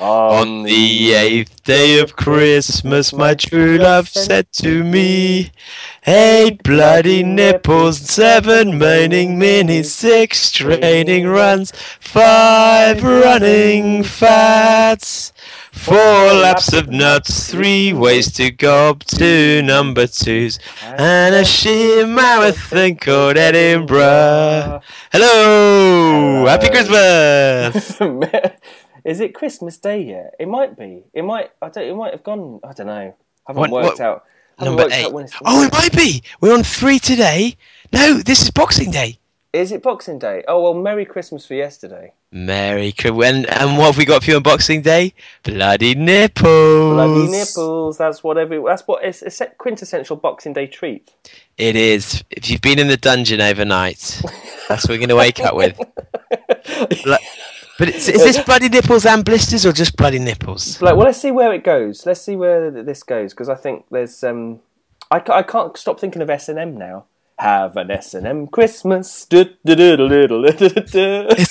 Oh. On the eighth day of Christmas, my true love said to me, Eight bloody nipples, seven moaning minis, six training runs, five running fats, four laps of nuts, three ways to gob, two number twos, and a sheer marathon called Edinburgh. Hello! Happy Christmas! Is it Christmas Day yet? It might be. It might. I don't. It might have gone. I don't know. Haven't What- worked what- out. haven't Number worked eight. out when it's- Oh, it might be. We're on three today. No, this is Boxing Day. Is it Boxing Day? Oh well, Merry Christmas for yesterday. Merry Christmas. And, and what have we got for you on Boxing Day? Bloody nipples. Bloody nipples. That's what every. That's what it's a quintessential Boxing Day treat. It is. If you've been in the dungeon overnight, that's what we're going to wake up with. But is this bloody nipples and blisters or just bloody nipples? Like, well, let's see where it goes. Let's see where this goes because I think there's. um I, I can't stop thinking of S and M now. Have an S and M Christmas. Is,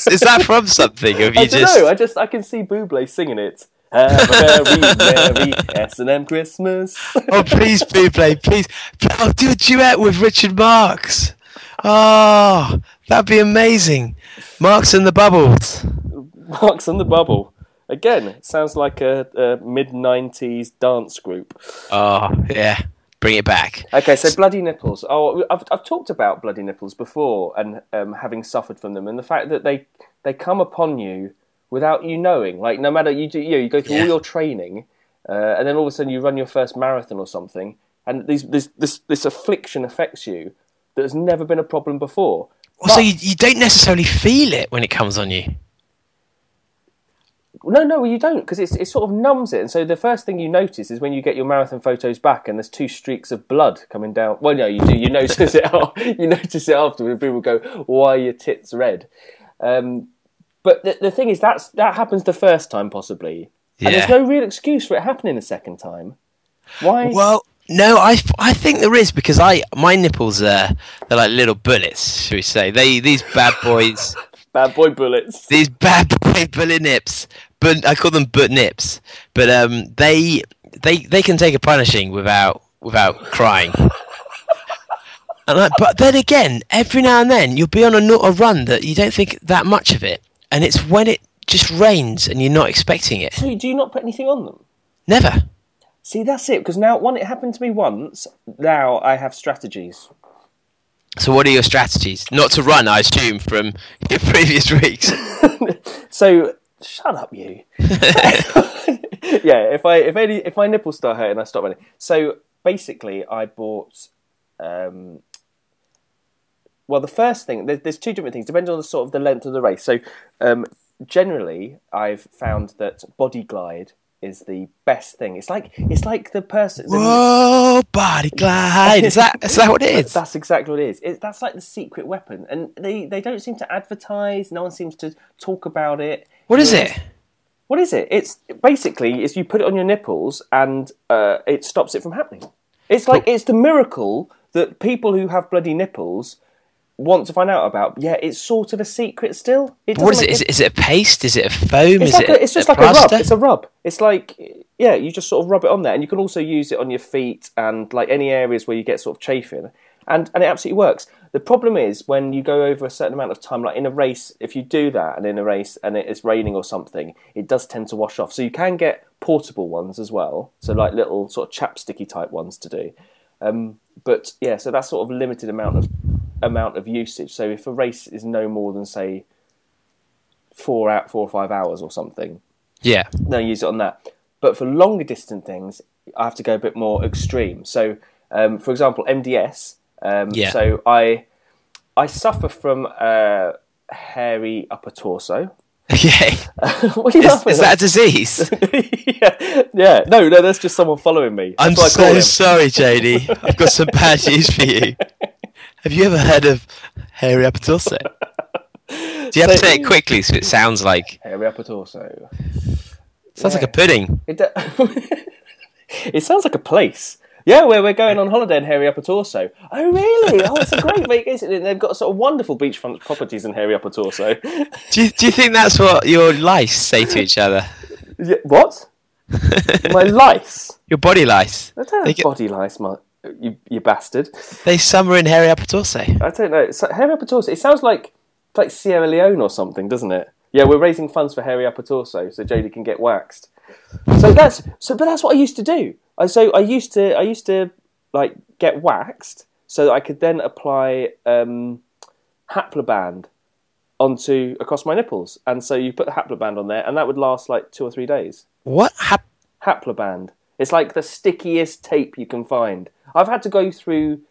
is that from something? Have I you don't just? know. I just I can see Buble singing it. Have a very merry S and M Christmas. Oh, please, Buble, please. I'll do a duet with Richard Marx. Oh, that'd be amazing. Marks and the Bubbles. Marks on the bubble. Again, sounds like a, a mid '90s dance group. Oh, yeah. Bring it back. Okay, so bloody nipples. Oh, I've, I've talked about bloody nipples before, and um, having suffered from them, and the fact that they they come upon you without you knowing. Like no matter you do, you, know, you go through Yeah. all your training, uh, and then all of a sudden you run your first marathon or something, and these, this this this affliction affects you that has never been a problem before. So you, you don't necessarily feel it when it comes on you. No, no, you don't, because it sort of numbs it. And so the first thing you notice is when you get your marathon photos back, and there's two streaks of blood coming down. Well, no, you do. You notice it. you notice it afterwards. People go, "Why are your tits red?" Um, but the, the thing is, that's that happens the first time, possibly, and there's no real excuse for it happening a second time. Why? Well, no, I, I think there is because I my nipples are they're like little bullets, should we say? They these bad boys, Bad boy bullets. these bad boy bullet nips, but I call them butt nips. But um, they they they can take a punishing without without crying. And I, but then again, every now and then you'll be on a, a run that you don't think that much of it, and it's when it just rains and you're not expecting it. So do you not put anything on them? Never. See, that's it. Because now, one, it happened to me once. Now I have strategies. So, what are your strategies? Not to run, I assume, from your previous weeks. So shut up, you. yeah, if I if any if my nipples start hurting, I stop running. So basically, I bought. Um, well, the first thing there's, there's two different things depending on the sort of the length of the race. So um, generally, I've found that Body Glide is the best thing. It's like it's like the person. the- Whoa, body glide. Is that is that what it is? That's exactly what it is. It, that's like the secret weapon, and they, they don't seem to advertise. No one seems to talk about it. What is it? What is it? It's basically is you put it on your nipples and uh, it stops it from happening. It's like it's the miracle that people who have bloody nipples want to find out about. Yeah, it's sort of a secret still. It What is it? Is it, is it a paste? Is it a foam? It's is like it? a, it's just a like a rub. It's a rub. It's like yeah, you just sort of rub it on there, and you can also use it on your feet and like any areas where you get sort of chafing, and and it absolutely works. The problem is when you go over a certain amount of time, like in a race, if you do that and in a race and it is raining or something, it does tend to wash off. So you can get portable ones as well, so like little sort of chapsticky type ones to do. Um, but yeah, so that's sort of limited amount of amount of usage. So if a race is no more than say four out four or five hours or something, yeah. then use it on that. But for longer distant things, I have to go a bit more extreme. So, um, for example, MDS. Um, Yeah. So I I suffer from uh, hairy upper torso. What Is, is that a disease? yeah, yeah. No, no, that's just someone following me. I'm That's I call so sorry, JD. I've got some bad news for you. Have you ever heard of hairy upper torso? Do you have to say it quickly so it sounds like Hairy upper torso. sounds like a pudding? It, do- it sounds like a place. Yeah, where we're going on holiday in Hairy Upper Torso. Oh, really? Oh, it's a great vacation. They've got sort of wonderful beachfront properties in Hairy Upper Torso. Do you, do you think that's what your lice say to each other? Yeah, what? My lice? Your body lice. I don't have get- body lice, my, you, you bastard. They summer in hairy upper torso. I don't know. So, hairy upper torso. It sounds like like Sierra Leone or something, doesn't it? Yeah, we're raising funds for hairy upper torso so Jodie can get waxed. So that's so, but that's what I used to do. I so I used to I used to like get waxed so that I could then apply um, Haploband onto across my nipples, and so you put the Haploband on there, and that would last like two or three days. What hap- Haploband. It's like the stickiest tape you can find. I've had to go through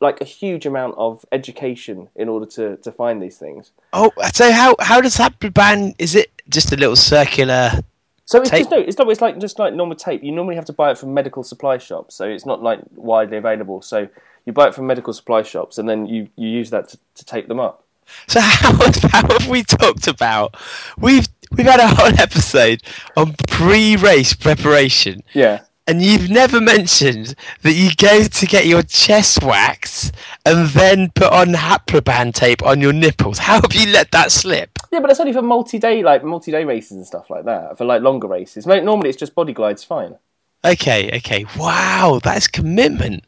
like a huge amount of education in order to, to find these things. Oh, so how how does Haploband? Is it just a little circular? So it's Tape? just no, it's not. It's like just like normal tape. You normally have to buy it from medical supply shops, so it's not like widely available. So you buy it from medical supply shops, and then you, you use that to, to tape them up. So how how have we talked about? We've we've had a whole episode on pre-race preparation, Yeah. And you've never mentioned that you go to get your chest waxed and then put on Haploband tape on your nipples. How have you let that slip? Yeah, but it's only for multi-day, like multi-day races and stuff like that. For like longer races, normally it's just body glides, fine. Okay, okay. Wow, that's commitment.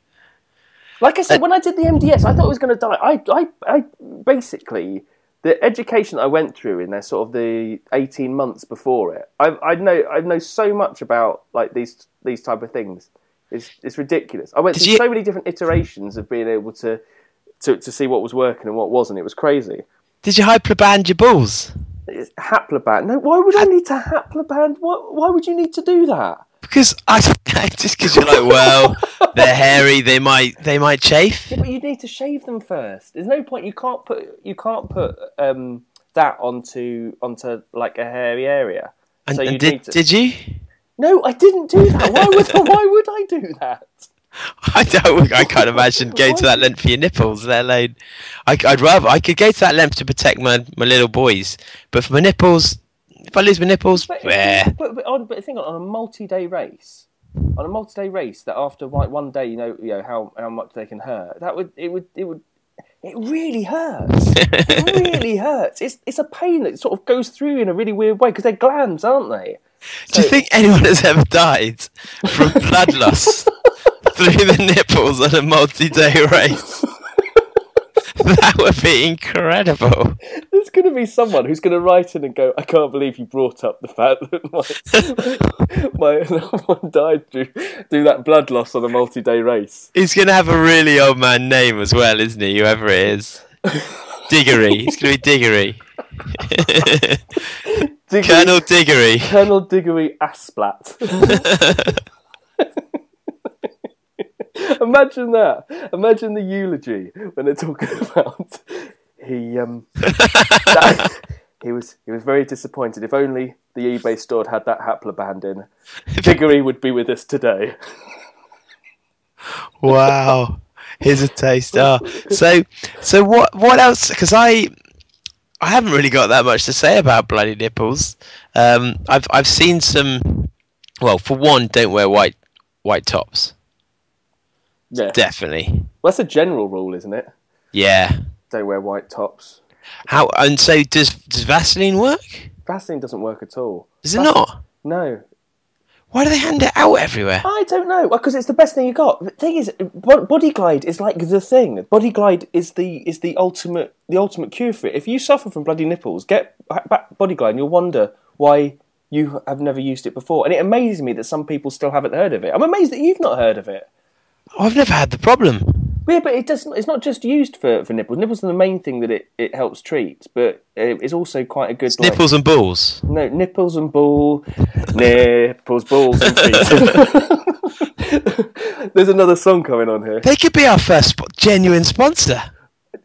Like I said, uh, when I did the MDS, I thought I was going to die. I, I, I basically the education I went through in there, sort of the eighteen months before it. I, I know, I know so much about like these these type of things. It's it's ridiculous. I went Did through you- so many different iterations of being able to, to to see what was working and what wasn't. It was crazy. Did you Haploband your balls? It's haploband. No, why would I need to haploband? Why, why would you need to do that? Because I just because you're like, well, they're hairy. They might they might chafe. Yeah, but you need to shave them first. There's no point. You can't put you can't put um, that onto onto like a hairy area. And, so you and did to. did you? No, I didn't do that. Why would why would I do that? I don't. I can't imagine going to that length for your nipples. Let alone, I, would rather I could go to that length to protect my, my little boys, but for my nipples, if I lose my nipples, But, eh. but, but, on, but the thing on, a multi-day race, on a multi-day race, that after like one day, you know, you know how how much they can hurt. That would it would it would. It really hurts. it really hurts. It's it's a pain that sort of goes through in a really weird way because they're glands, aren't they? Do you think anyone has ever died from blood loss through the nipples on a multi-day race? that would be incredible. There's going to be someone who's going to write in and go, "I can't believe you brought up the fact that my my loved one died through through that blood loss on a multi-day race." He's gonna have a really old man name as well, isn't he? Whoever it is, Diggory. It's gonna be Diggory. Diggory, Colonel Diggory. Colonel Diggory Asplat. Imagine that. Imagine the eulogy when they're talking about he um that- he was he was very disappointed. If only the eBay store had that haploband in, Diggory would be with us today. Wow. Here's a taste. Oh. So, so what? What else? Because I, I haven't really got that much to say about bloody nipples. Um, I've I've seen some. Well, for one, don't wear white white tops. Yeah. Definitely. Well, that's a general rule, isn't it? Yeah. Don't wear white tops. How? And so does does Vaseline work? Vaseline doesn't work at all. Does it Vas- not? No, Why do they hand it out everywhere? I don't know. Because it's the best thing you got. The thing is, Body Glide is like the thing. Body Glide is the is the ultimate the ultimate cure for it. If you suffer from bloody nipples, get back Body Glide, and you'll wonder why you have never used it before. And it amazes me that some people still haven't heard of it. I'm amazed that you've not heard of it. I've never had the problem. Yeah, but it doesn't. It's not just used for, for nipples. Nipples are the main thing that it, it helps treat, but it's also quite a good like- Nipples and balls. No, nipples and ball, nipples, balls and feet. There's another song coming on here. They could be our first sp- genuine sponsor.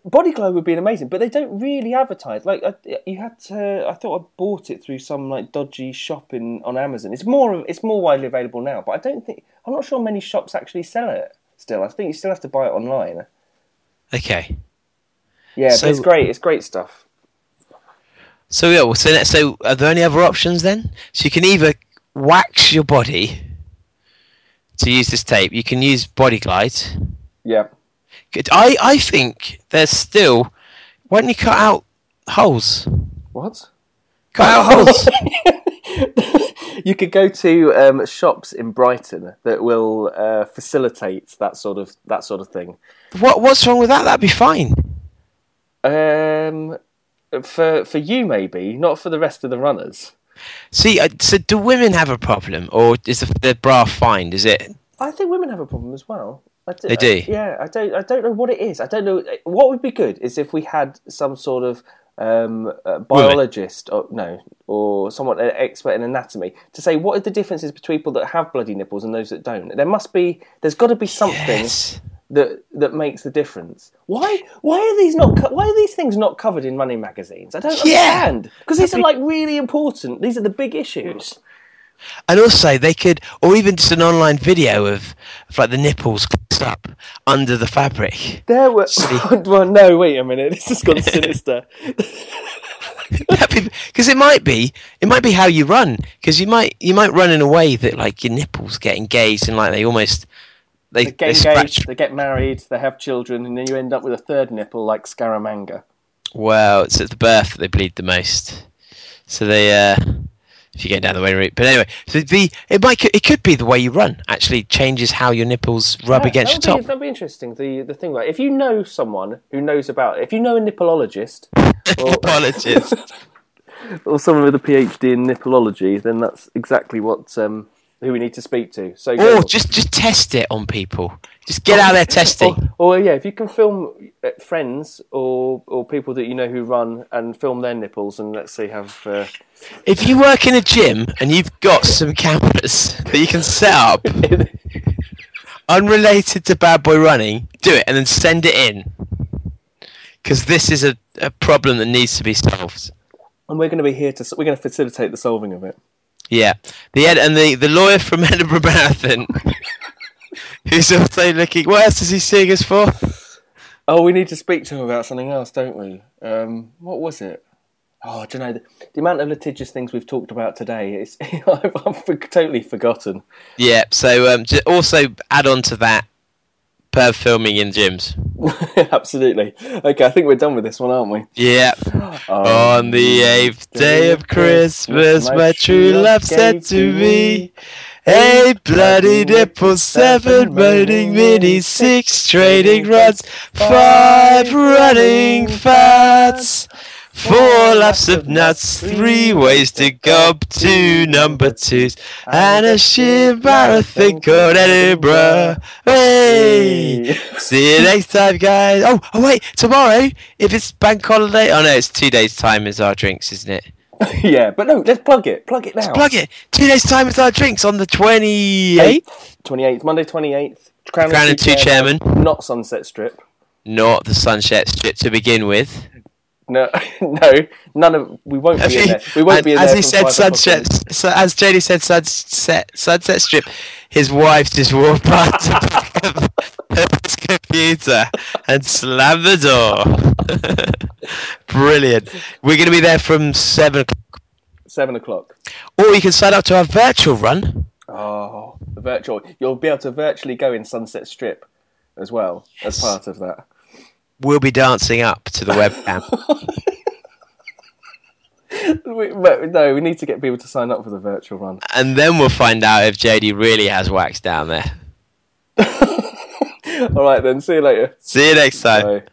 Body Glide would be amazing, but they don't really advertise. Like I, you had to, I thought I bought it through some like dodgy shop in on Amazon. It's more, it's more widely available now, but I don't think I'm not sure many shops actually sell it. Still, I think you still have to buy it online. Okay. Yeah, So- but it's great. It's great stuff. So yeah, well, so, so are there any other options then? So you can either wax your body to use this tape. You can use Body Glide. Yeah. Good. I I think there's still. Why don't you cut out holes? What? Cut out holes. you could go to um, shops in Brighton that will uh, facilitate that sort of that sort of thing. What what's wrong with that? That'd be fine. Um, for for you maybe, not for the rest of the runners. See, uh, so do women have a problem, or is the, the bra fine? Is it? I think women have a problem as well. I do, They do? yeah, I don't. I don't know what it is. I don't know. What would be good is if we had some sort of um, uh, biologist, or no, or someone an expert in anatomy to say what are the differences between people that have bloody nipples and those that don't. There must be. There's got to be something Yes. that that makes the difference. Why? Why are these not? Why are these things not covered in running magazines? I don't Yeah. understand. Because these are like really important. These are the big issues. And also, they could, or even just an online video of, of like the nipples closed up under the fabric. There were. Well, no, wait a minute. This has gone sinister. Because it might be, it might be how you run. Because you might, you might run in a way that like your nipples get engaged and like they almost, they, They they, get scratch. engaged, they get married, they have children, and then you end up with a third nipple like Scaramanga. Well, it's at the birth that they bleed the most. So they, uh, if you get down the way route. But anyway, so the it might it could be the way you run actually changes how your nipples rub Yeah, against your top. Be, that'd be interesting. The the thing about if you know someone who knows about if you know a nippleologist or, or someone with a PhD in nippleology, then that's exactly what um, who we need to speak to. So or just just test it on people. Just get out there testing. Or, or yeah, if you can film uh, friends or or people that you know who run and film their nipples, and let's see have. Uh, If you work in a gym and you've got some cameras that you can set up, unrelated to bad boy running, do it and then send it in. Because this is a, a problem that needs to be solved. and we're going to be here to we're going to facilitate the solving of it. Yeah, the ed- and the, the lawyer from Edinburgh Marathon, who's also looking. What else is he seeing us for? Oh, we need to speak to him about something else, don't we? Um, what was it? Oh, I don't know. The, the amount of litigious things we've talked about today, it's, I've, I've for- totally forgotten. Yeah. So um, also add on to that, perv filming in gyms. Absolutely. Okay, I think we're done with this one, aren't we? Yeah. Um, On the eighth day of Christmas, my true love said to me, Eight bloody nipples, seven moaning minis, six trading runs, five running fats, four laps of nuts, three ways to gob, two number twos, and a sheer marathon called Edinburgh. Hey! See you next time, guys. Oh, oh wait, tomorrow, if it's bank holiday, oh no, it's two days' time is our drinks, isn't it? yeah, but no, let's plug it. Plug it now. Plug it. Two days' time is our drinks on the twenty eighth. 28th, Monday 28th. Crown, Crown and two chairmen. Not Sunset Strip. Not the Sunset Strip to begin with. No, no, none of. We won't be in there. We won't and be in as there he said, Sunset. So, as JD said, Sunset Sunset Strip. His wife just walked past the back of his computer and slam the door. Brilliant. We're going to be there from seven o'clock. Seven o'clock. Or you can sign up to our virtual run. Oh, the virtual. You'll be able to virtually go in Sunset Strip as well as part of that. We'll be dancing up to the webcam. We, no, we need to get people to sign up for the virtual run. and then we'll find out if JD really has wax down there. All right then. See you later. See you next time. Bye.